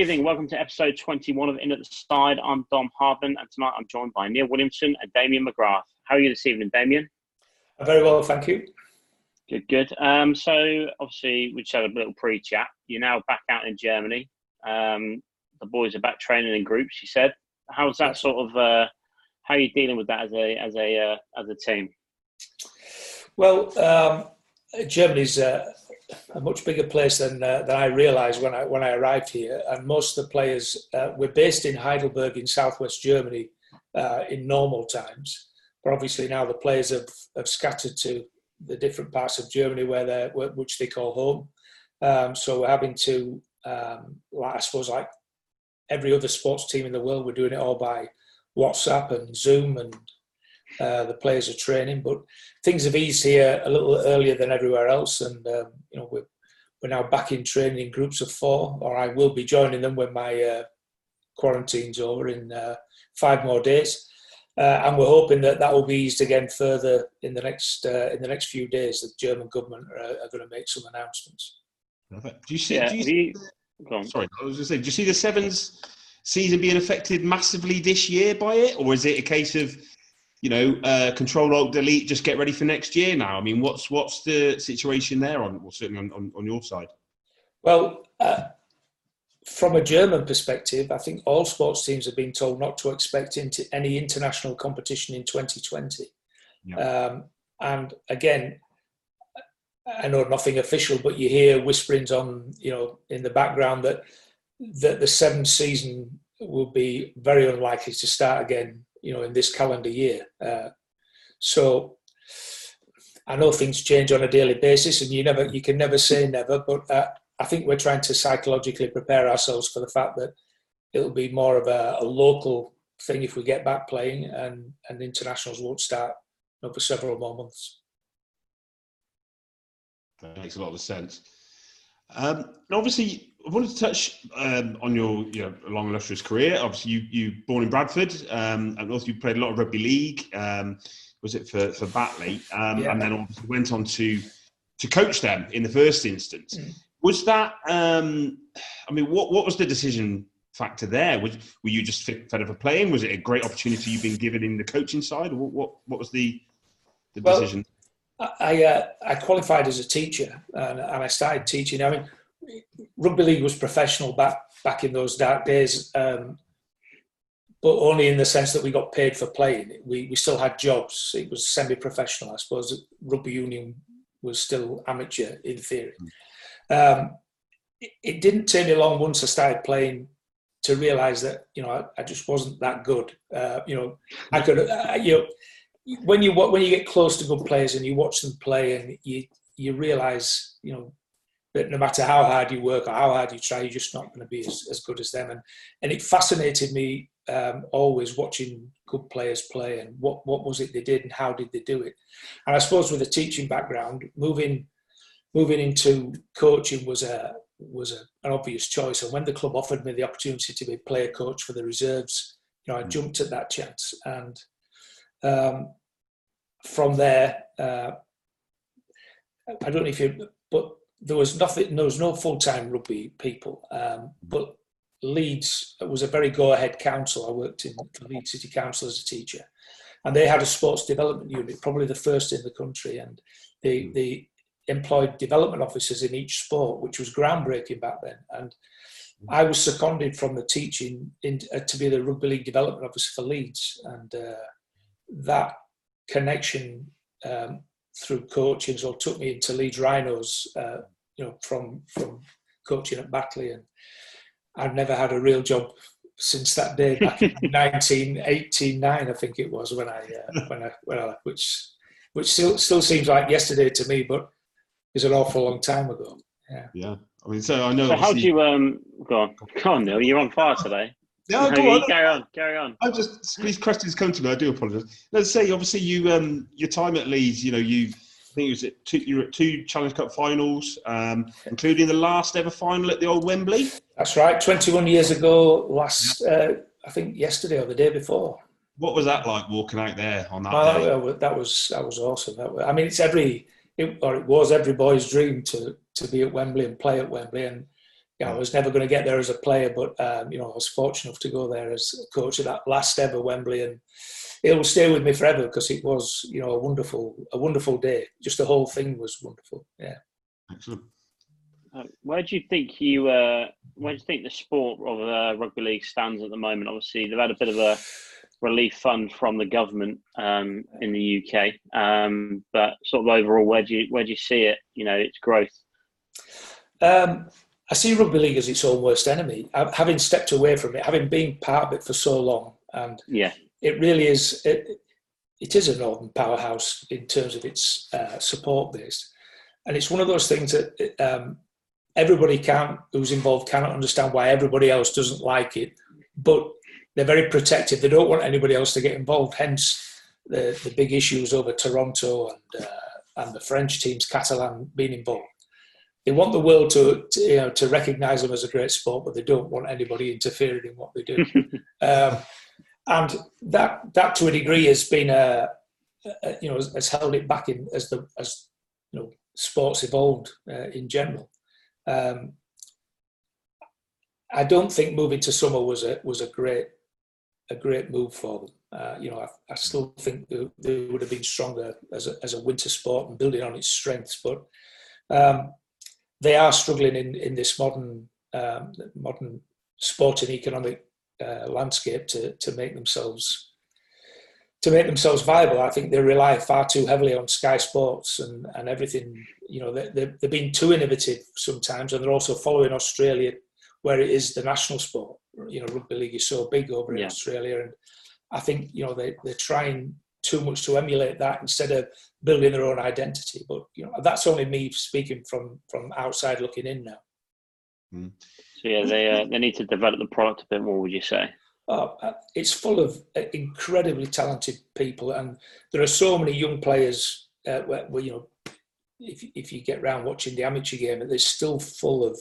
Good evening. Welcome to episode 21 of In at the Side. I'm Dom Hardman, and tonight I'm joined by Neil Williamson and Damien McGrath. How are you this evening, Damien? Very well, thank you. Good, good. Um, so, obviously, we just had a little pre chat. You're now back out in Germany. Um, the boys are back training in groups, you said. How's that sort of, uh, how are you dealing with that as a, as a, uh, as a team? Well, um, Germany's uh, a much bigger place than uh, than I realised when I when I arrived here. And most of the players uh, we're based in Heidelberg in southwest Germany uh, in normal times, but obviously now the players have, have scattered to the different parts of Germany where they which they call home. Um, so we're having to, um, like, I suppose, like every other sports team in the world, we're doing it all by WhatsApp and Zoom and uh, the players are training, but things have eased here a little earlier than everywhere else, and um, you know we're we're now back in training in groups of four, or I will be joining them when my uh, quarantine's over in uh, five more days, uh, and we're hoping that that will be eased again further in the next uh, in the next few days. The German government are, are going to make some announcements. Perfect. Do you see? Yeah, do you, see sorry, I was going to say, do you see the sevens season being affected massively this year by it, or is it a case of you know, uh, control alt delete, just get ready for next year now. I mean, what's what's the situation there on, well, certainly on, on, on your side? Well, uh, from a German perspective, I think all sports teams have been told not to expect into any international competition in 2020. Yeah. Um, and again, I know nothing official, but you hear whisperings on, you know, in the background that that the seventh season will be very unlikely to start again you know, in this calendar year. Uh, so I know things change on a daily basis, and you never, you can never say never. But uh, I think we're trying to psychologically prepare ourselves for the fact that it'll be more of a, a local thing if we get back playing, and and internationals won't start you know, for several more months. That makes a lot of sense. Um, and obviously, I wanted to touch um, on your you know, long illustrious career. Obviously, you you born in Bradford, um, and also you played a lot of rugby league. Um, was it for for Batley? Um, yeah. And then obviously went on to to coach them in the first instance. Mm. Was that? Um, I mean, what what was the decision factor there? Was, were you just fed up of playing? Was it a great opportunity you've been given in the coaching side? What what, what was the the well, decision? I uh, I qualified as a teacher and, and I started teaching. I mean rugby league was professional back back in those dark days, um, but only in the sense that we got paid for playing. We we still had jobs. It was semi-professional, I suppose. Rugby union was still amateur in theory. Um, it, it, didn't take me long once I started playing to realise that you know I, I, just wasn't that good. Uh, you know, I could uh, you know when you when you get close to good players and you watch them play and you you realise you know but no matter how hard you work or how hard you try, you're just not going to be as, as good as them. And and it fascinated me um, always watching good players play and what what was it they did and how did they do it. And I suppose with a teaching background, moving moving into coaching was a was a, an obvious choice. And when the club offered me the opportunity to be player coach for the reserves, you know, I mm. jumped at that chance. And um, from there, uh, I don't know if you, but there was nothing. There was no full time rugby people, um, but Leeds was a very go ahead council. I worked in the Leeds City Council as a teacher, and they had a sports development unit, probably the first in the country, and they hmm. they employed development officers in each sport, which was groundbreaking back then. And hmm. I was seconded from the teaching in, uh, to be the rugby league development officer for Leeds, and uh, that connection um, through coaching, so took me into Leeds Rhinos, uh, you know, from from coaching at Batley, and I've never had a real job since that day back in 1989, I think it was when I uh, when I when I which which still still seems like yesterday to me, but is an awful long time ago. Yeah. Yeah. I mean, so I know. So how do you um go on? Go on, Neil. You're on fire today. Yeah, go on. Carry on, carry on. I just these questions come to me. I do apologise. Let's say, obviously, you um your time at Leeds. You know, you I think it was at two, you were at two Challenge Cup finals, um, including the last ever final at the old Wembley. That's right. Twenty-one years ago, last uh, I think yesterday or the day before. What was that like walking out there on that oh, day? That, that was that was awesome. That was, I mean, it's every it, or it was every boy's dream to to be at Wembley and play at Wembley and yeah, I was never going to get there as a player, but um, you know, I was fortunate enough to go there as a coach at that last ever Wembley, and it will stay with me forever because it was, you know, a wonderful, a wonderful day. Just the whole thing was wonderful. Yeah. Excellent. Uh, where do you think you uh, where do you think the sport of uh, rugby league stands at the moment? Obviously, they've had a bit of a relief fund from the government um, in the UK, um, but sort of overall, where do you where do you see it? You know, its growth. I see rugby league as its own worst enemy. Having stepped away from it, having been part of it for so long, and yeah, it really is. It, it is a northern powerhouse in terms of its uh, support base, and it's one of those things that um, everybody can who's involved cannot understand why everybody else doesn't like it, but they're very protective. They don't want anybody else to get involved. Hence, the the big issues over Toronto and uh, and the French teams, Catalan, being involved. They want the world to, to you know to recognise them as a great sport, but they don't want anybody interfering in what they do. um, and that that to a degree has been a, a you know has, has, held it back in as the as you know sports evolved uh, in general. Um, I don't think moving to summer was a was a great a great move for them. Uh, you know, I, I, still think they, they, would have been stronger as a, as a winter sport and building on its strengths, but um, they are struggling in, in this modern um, modern sporting economic uh, landscape to, to make themselves to make themselves viable. I think they rely far too heavily on Sky Sports and, and everything. You know, they, they've been too innovative sometimes, and they're also following Australia, where it is the national sport. You know, rugby league is so big over in Australia, and I think you know they they're trying too much to emulate that instead of building their own identity. But you know, that's only me speaking from from outside looking in now. Mm. So yeah, they uh, they need to develop the product a bit more. Would you say? Uh, uh, it's full of uh, incredibly talented people, and there are so many young players. Uh, where, where, you know, if if you get around watching the amateur game, it's still full of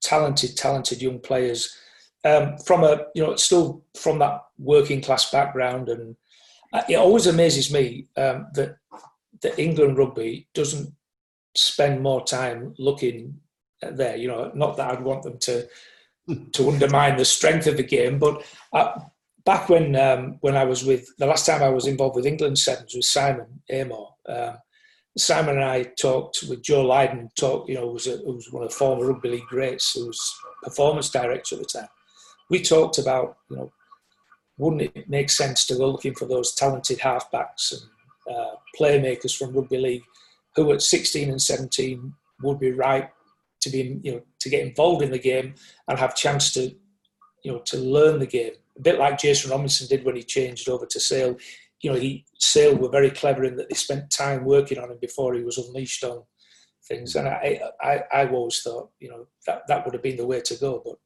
talented, talented young players um, from a you know still from that working class background, and it always amazes me um, that that England rugby doesn't spend more time looking there. You know, not that I'd want them to to undermine the strength of the game, but uh, back when um, when I was with the last time I was involved with England sevens was Simon Amor. Um, Simon and I talked with Joe Lydon. Talked, you know, was, a, was one of the former rugby league greats, who was performance director at the time. We talked about, you know, wouldn't it make sense to go looking for those talented halfbacks and uh, playmakers from rugby league who at 16 and 17 would be right to be you know to get involved in the game and have chance to you know to learn the game. A bit like Jason Robinson did when he changed over to Sale. You know he Sale were very clever in that they spent time working on him before he was unleashed on things. And I I I've always thought you know that that would have been the way to go but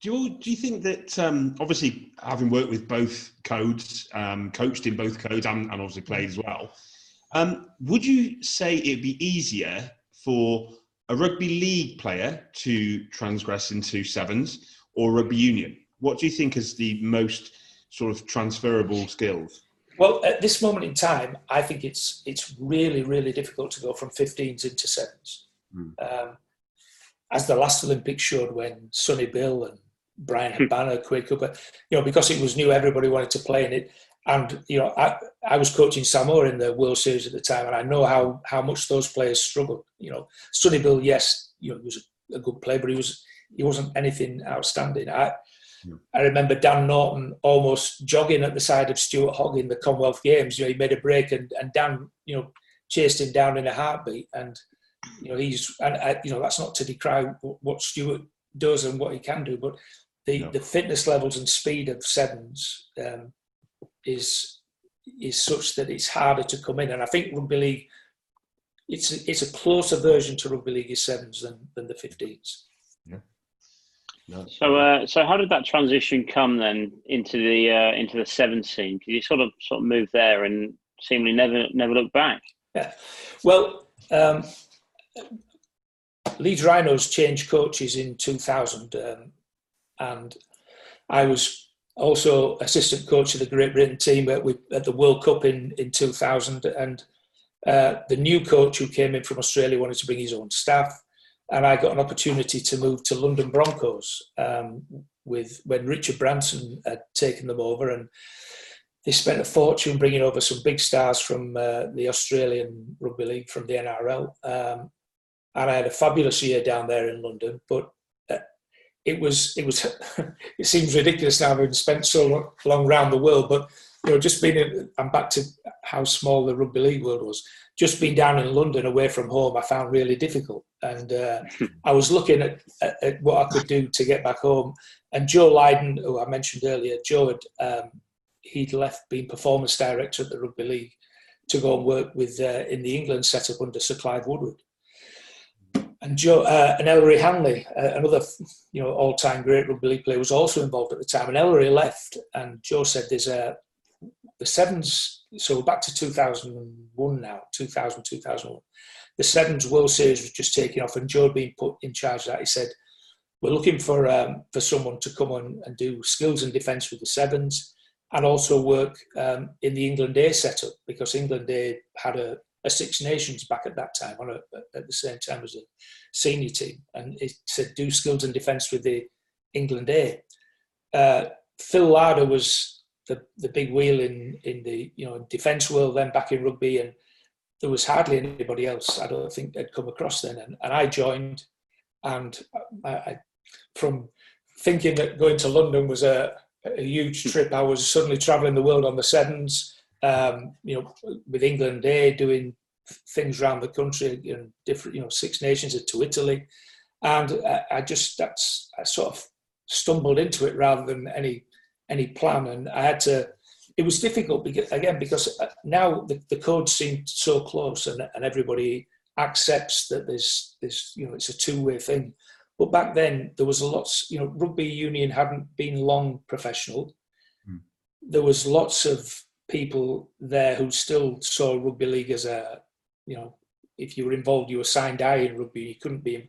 do you, do you think that um, obviously having worked with both codes, um, coached in both codes, and, and obviously played as well, um, would you say it'd be easier for a rugby league player to transgress into sevens or rugby union? What do you think is the most sort of transferable skills? Well, at this moment in time, I think it's it's really really difficult to go from 15s into sevens. Mm. Um, as the last Olympics showed, when Sonny Bill and Bryan Habana, Quade but you know, because it was new, everybody wanted to play in it. And you know, I, I was coaching Samoa in the World Series at the time, and I know how how much those players struggled. You know, Sonny Bill, yes, you know, he was a, a good player, but he was he wasn't anything outstanding. I yeah. I remember Dan Norton almost jogging at the side of Stuart Hogg in the Commonwealth Games. You know, he made a break, and and Dan, you know, chased him down in a heartbeat. And you know, he's and I, you know that's not to decry what Stuart does and what he can do, but the, no. the fitness levels and speed of sevens um, is is such that it's harder to come in. And I think rugby league, it's a, it's a closer version to rugby league is sevens than than the 15s. Yeah. No. So, uh, so how did that transition come then into the uh, into the seven scene? Did you sort of sort of move there and seemingly never never look back? Yeah. Well, um, Leeds Rhinos changed coaches in 2000, um, and I was also assistant coach of the Great Britain team at, at the World Cup in, in 2000. And uh, the new coach who came in from Australia wanted to bring his own staff. and I got an opportunity to move to London Broncos um, with when Richard Branson had taken them over, and they spent a fortune bringing over some big stars from uh, the Australian Rugby League, from the NRL, um, and I had a fabulous year down there in London. But it was it was it seems ridiculous now having spent so long around the world, but you know, just being I'm back to how small the rugby league world was just being down in London away from home, I found really difficult. And uh, I was looking at, at, at, what I could do to get back home. And Joe Lydon, who I mentioned earlier, Joe had um, he'd left being performance director at the rugby league to go and work with uh, in the England setup under Sir Clive Woodward. And Joe uh, and Ellery Hanley, uh, another you know all-time great rugby league player, was also involved at the time. And Ellery left, and Joe said, "There's a the sevens so back to 2001 now, 2000, 2001. The Sevens World Series was just taking off, and Joe had been put in charge of that. He said, "We're looking for um, for someone to come on and do skills and defence with the Sevens, and also work um, in the England A setup because England A had a, a, Six Nations back at that time, a, at the same time as a senior team, and he said do skills and defence with the England A." Uh, Phil Larder was the, the big wheel in, in the you know defence world then back in rugby and there was hardly anybody else I don't think had come across then and, and I joined and I, I, from thinking that going to London was a, a huge trip I was suddenly travelling the world on the sevens um, you know with England A doing things around the country know different you know Six Nations to Italy and I, I just that's I sort of stumbled into it rather than any any plan, and I had to. It was difficult because, again because uh, now the, the codes seem so close, and, and everybody accepts that there's this you know it's a two way thing. But back then there was a lot. You know, rugby union hadn't been long professional. Hmm. There was lots of people there who still saw rugby league as a you know if you were involved you were signed eye in rugby you couldn't be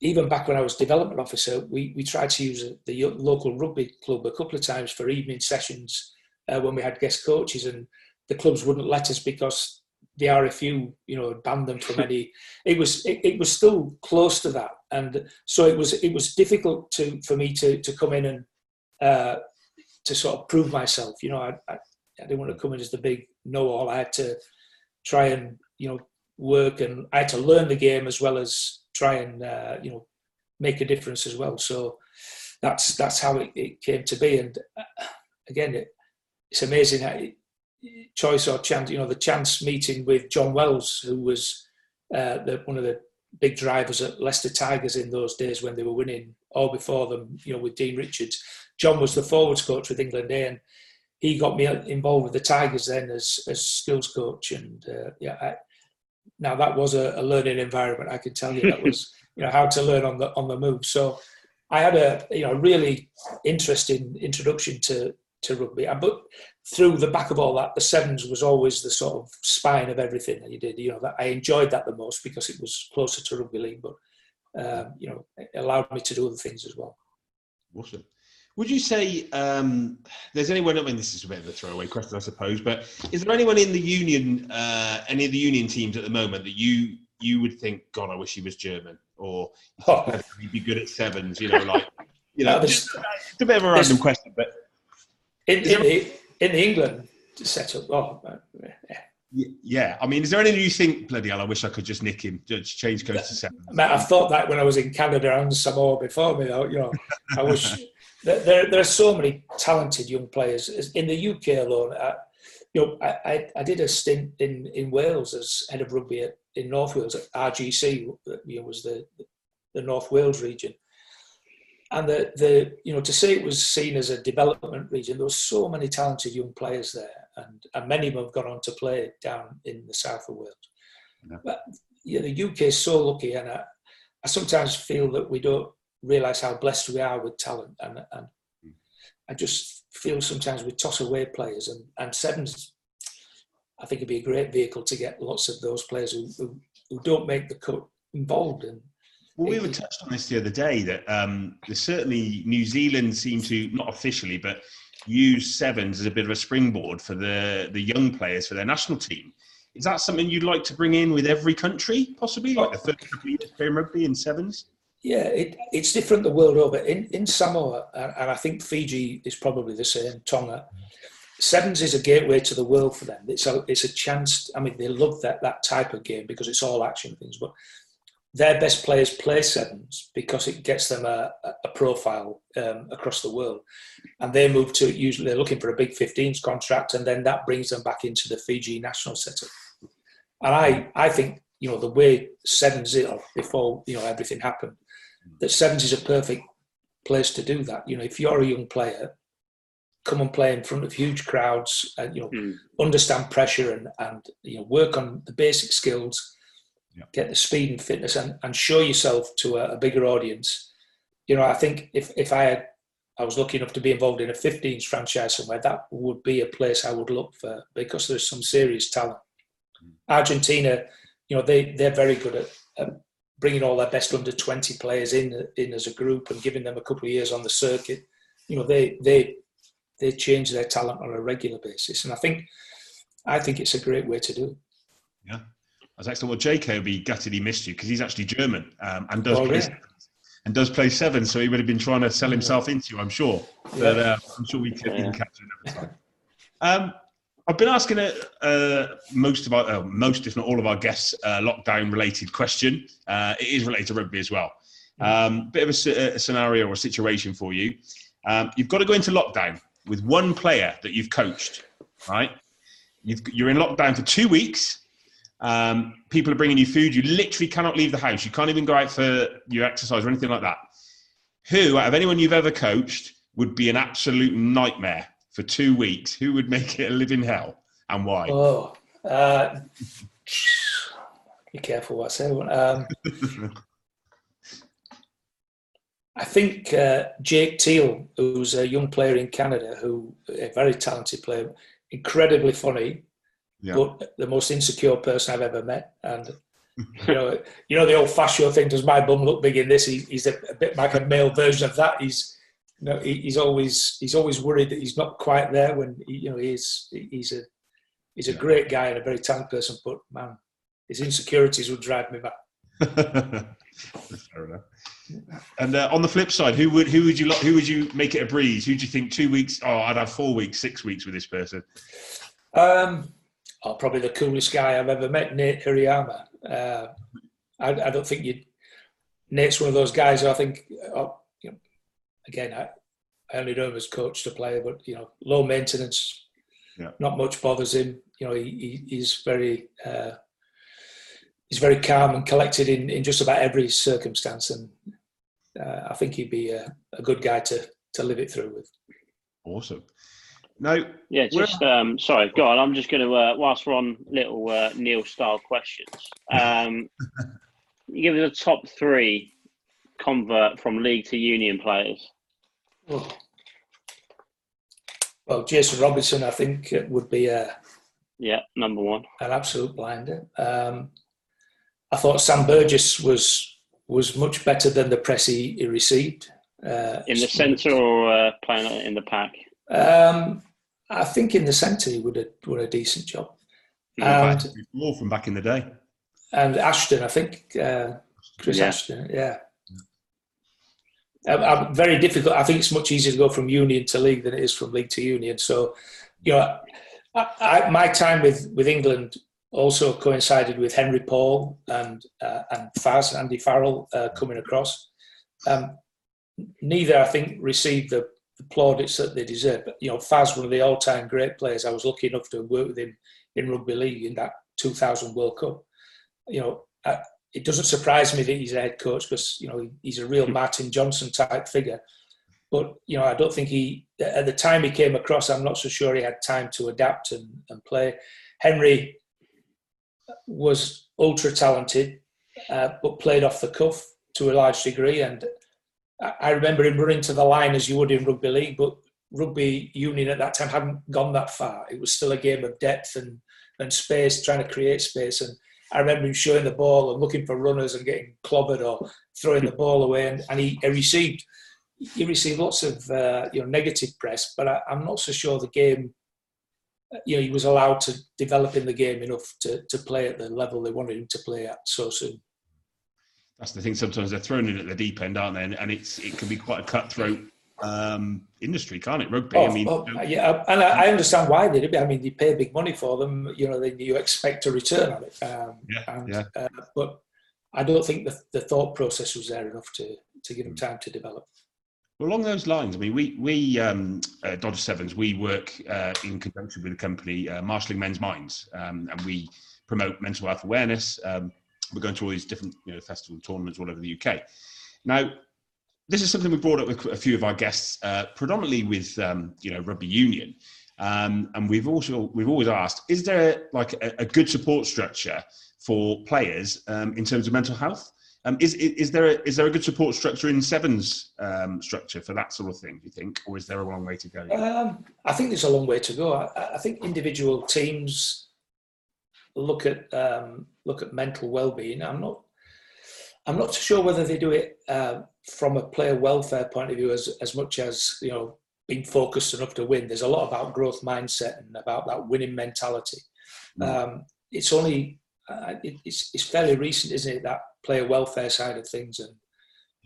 even back when I was development officer, we, we tried to use the local rugby club a couple of times for evening sessions uh, when we had guest coaches, and the clubs wouldn't let us because the RFU, you know, banned them from any. It was it, it, was still close to that, and so it was it was difficult to for me to to come in and uh, to sort of prove myself. You know, I, I, I didn't want to come in as the big know-all. I had to try and you know work, and I had to learn the game as well as try and uh, you know make a difference as well. So that's that's how it, it came to be. And uh, again, it, it's amazing how it, choice or chance. You know, the chance meeting with John Wells, who was uh, the, one of the big drivers at Leicester Tigers in those days when they were winning, all before them. You know, with Dean Richards. John was the forwards coach with England A, and he got me involved with the Tigers then as as skills coach. And uh, yeah, I, now that was a, a, learning environment. I can tell you that was you know how to learn on the on the move. So I had a you know really interesting introduction to to rugby. But through the back of all that, the sevens was always the sort of spine of everything that you did. You know that I enjoyed that the most because it was closer to rugby league, but um, you know it allowed me to do other things as well. Awesome. Would you say um, there's anyone? I mean, this is a bit of a throwaway question, I suppose, but is there anyone in the union, uh, any of the union teams at the moment that you you would think, God, I wish he was German, or oh. he'd be good at sevens? You know, like you know, just, it's a bit of a random question, but in, in, the, in England setup, oh, yeah. Yeah, I mean, is there anything you think, bloody hell, I wish I could just nick him, just change codes to seven? Mate, I've thought that when I was in Canada and Samoa before me, though, you know, I wish there, there are so many talented young players in the UK alone. I, you know, I, I did a stint in, in Wales as head of rugby at, in North Wales at RGC, you know, was the the North Wales region, and the the you know to say it was seen as a development region, there were so many talented young players there, and, and many of them have gone on to play down in the south of Wales. Yeah. But yeah, the UK is so lucky, and I, I sometimes feel that we don't realise how blessed we are with talent. And, and I just feel sometimes we toss away players, and, and Sevens, I think, it'd be a great vehicle to get lots of those players who, who, who don't make the cut involved. And well, we were touched on this the other day that um, there's certainly New Zealand seem to not officially, but use sevens as a bit of a springboard for the the young players for their national team. is that something you'd like to bring in with every country, possibly, like the first couple of years playing rugby in sevens? Yeah, it, it's different the world over. In in Samoa, and I think Fiji is probably the same. Tonga, sevens is a gateway to the world for them. It's a it's a chance. I mean, they love that that type of game because it's all action things. But their best players play sevens because it gets them a, a profile um, across the world, and they move to usually they're looking for a big 15s contract, and then that brings them back into the Fiji national setup. And I I think you know the way sevens is before you know everything happened, that sevens is a perfect place to do that. You know, if you're a young player, come and play in front of huge crowds, and you know, mm. understand pressure and and you know work on the basic skills get the speed and fitness and, and show yourself to a, a, bigger audience. You know, I think if, if I had, I was lucky enough to be involved in a 15s franchise somewhere, that would be a place I would look for because there's some serious talent. Mm. Argentina, you know, they, they're very good at, at bringing all their best under 20 players in, in as a group and giving them a couple of years on the circuit. You know, they, they, they change their talent on a regular basis. And I think, I think it's a great way to do it. Yeah. I was excellent. Well, would be gutted he missed you because he's actually German um, and does oh, play yeah. and does play seven. So he would have been trying to sell himself into you, I'm sure. But uh, I'm sure we could yeah. catch him another time. Um, I've been asking uh, uh, most of our, uh, most if not all of our guests, uh, lockdown-related question. Uh, it is related to rugby as well. Um, bit of a, a, scenario or a situation for you. Um, you've got to go into lockdown with one player that you've coached, right? you are in lockdown for two weeks um, people are bringing you food. You literally cannot leave the house. You can't even go out for your exercise or anything like that. Who, out of anyone you've ever coached, would be an absolute nightmare for two weeks? Who would make it a living hell and why? Oh, uh, be careful what I say. Um, I think uh, Jake Teal, who's a young player in Canada, who a very talented player, incredibly funny, yeah. but the most insecure person I've ever met. And you know, you know the old fascio thing. Does my bum look big in this? He, he's a, a, bit like a male version of that. He's you know, he, he's always he's always worried that he's not quite there when he, you know he's he's a he's a yeah. great guy and a very talented person. But man, his insecurities would drive me back. Fair enough. And uh, on the flip side, who would who would you who would you make it a breeze? Who do you think two weeks? Oh, I'd have four weeks, six weeks with this person. Um, oh, probably the coolest guy I've ever met, Nate Hirayama. Uh, I, I, don't think you. Nate's one of those guys. I think, oh, again, I, I only know him as coach to player, but you know, low maintenance. Yeah. Not much bothers him. You know, he, he he's very uh, he's very calm and collected in, in just about every circumstance, and uh, I think he'd be a, a good guy to to live it through with. Awesome. No. Yeah, just um, sorry, go on. I'm just going to uh, whilst we're on little uh, Neil style questions. Um, you give us a top three convert from league to union players. Oh. Well, Jason Robinson, I think, would be a yeah number one, an absolute blinder. Um, I thought Sam Burgess was was much better than the press he, he received. Uh, in the centre or uh, playing in the pack? Um, I think in the centre he would have done a decent job. And, before from back in the day. And Ashton, I think uh, Chris yeah. Ashton, yeah. I'm very difficult. I think it's much easier to go from union to league than it is from league to union. So, you know, I, I, my time with, with England also coincided with Henry Paul and uh, and Faz Andy Farrell uh, coming across. Um, neither, I think, received the the plaudits that they deserve. But you know, Faz, one of the all-time great players, I was lucky enough to work with him in rugby league in that 2000 World Cup. You know, I, it doesn't surprise me that he's a head coach because you know he's a real hmm. Martin Johnson type figure. But you know, I don't think he at the time he came across. I'm not so sure he had time to adapt and, and play. Henry was ultra talented, uh, but played off the cuff to a large degree, and I remember him running to the line as you would in rugby league, but rugby union at that time hadn't gone that far. It was still a game of depth and, and space, trying to create space. And I remember him showing the ball and looking for runners and getting clobbered or throwing the ball away. And, and he, he, received he received lots of uh, you know negative press, but I, am not so sure the game you know, he was allowed to develop in the game enough to, to play at the level they wanted him to play at so soon. That's the thing. Sometimes they're thrown in at the deep end, aren't they? And, and it's it can be quite a cutthroat um, industry, can't it? Rugby. Oh, I mean, oh, yeah, and I, I understand why they do. I mean, they pay big money for them. You know, then you expect a return on it. Um, Yeah, and, yeah. Uh, but I don't think the, the thought process was there enough to to give them Mm. time to develop. Well, along those lines, I mean, we we um, uh, Dodger Sevens we work uh, in conjunction with a company, uh, Marshalling Men's Minds, um, and we promote mental health awareness. Um, we're going to all these different you know festival tournaments all over the UK. Now, this is something we brought up with a few of our guests, uh, predominantly with um, you know rugby union, um, and we've also we've always asked: Is there like a, a good support structure for players um, in terms of mental health? Um, is, is there a, is there a good support structure in sevens um, structure for that sort of thing? Do you think, or is there a long way to go? Um, I think there's a long way to go. I, I think individual teams look at look at mental well-being. I'm not I'm not sure whether they do it uh, from a player welfare point of view as as much as you know being focused enough to win. There's a lot about growth mindset and about that winning mentality. Mm. Um, it's only uh, it, it's, it's fairly recent, isn't it? That player welfare side of things and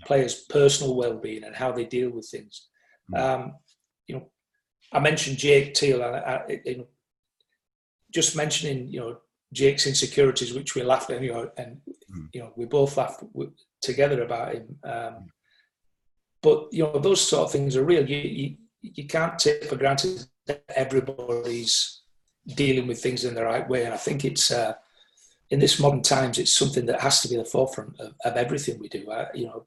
players' personal well-being and how they deal with things. Mm. Um, you know, I mentioned Jake Teal, and I, I, you know, just mentioning you know Jake's insecurities, which we laughed at, you know, and Mm. you know we both laughed together about him. Um, but you know those sort of things are real. You, you you can't take for granted that everybody's dealing with things in the right way, and I think it's. Uh, in this modern times, it's something that has to be the forefront of, of everything we do. I, you know,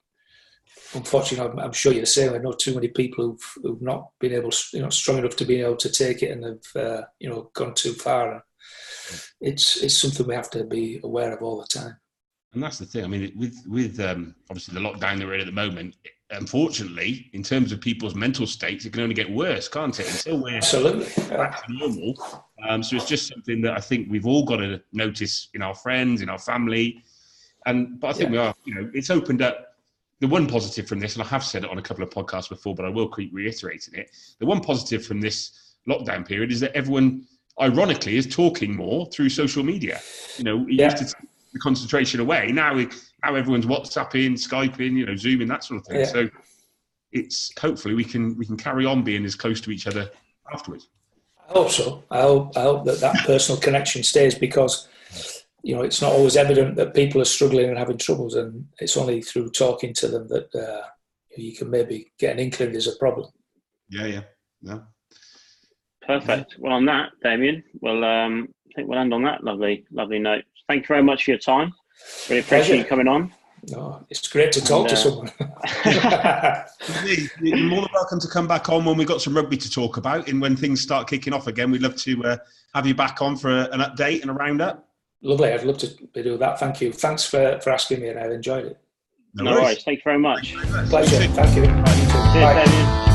unfortunately, I'm, I'm sure you're the same. I know too many people who've, who've not been able, you know, strong enough to be able to take it and have, uh, you know, gone too far. It's it's something we have to be aware of all the time. And that's the thing. I mean, with with um, obviously the lockdown that we're in at the moment, unfortunately, in terms of people's mental states, it can only get worse, can't it? Until we're Absolutely. Back to normal. Um, so it's just something that I think we've all got to notice in our friends, in our family, and but I think we are. You know, it's opened up. The one positive from this, and I have said it on a couple of podcasts before, but I will keep reiterating it. The one positive from this lockdown period is that everyone, ironically, is talking more through social media. You know, it Yeah. used to take the concentration away. Now, we, now everyone's WhatsApping, Skyping, you know, Zooming, that sort of thing. Yeah. So it's hopefully we can we can carry on being as close to each other afterwards. I hope so. I hope, I hope that that personal connection stays because, you know, it's not always evident that people are struggling and having troubles, and it's only through talking to them that uh, you can maybe get an inkling there's a problem. Yeah, yeah, yeah. Perfect. Well, on that, Damien, well, um, I think we'll end on that lovely, lovely note. Thank you very much for your time. Really appreciate Pleasure. you coming on. No, it's great to talk to And, uh, someone. You're more than welcome to come back on when we've got some rugby to talk about. And when things start kicking off again, we'd love to uh, have you back on for a, an update and a roundup. Lovely. I'd love to do that. Thank you. Thanks for, for asking me, and I've enjoyed it. No worries. Thank you very much. Thank you very much. Pleasure. Thank you. You too. Cheers, Bye. Damien.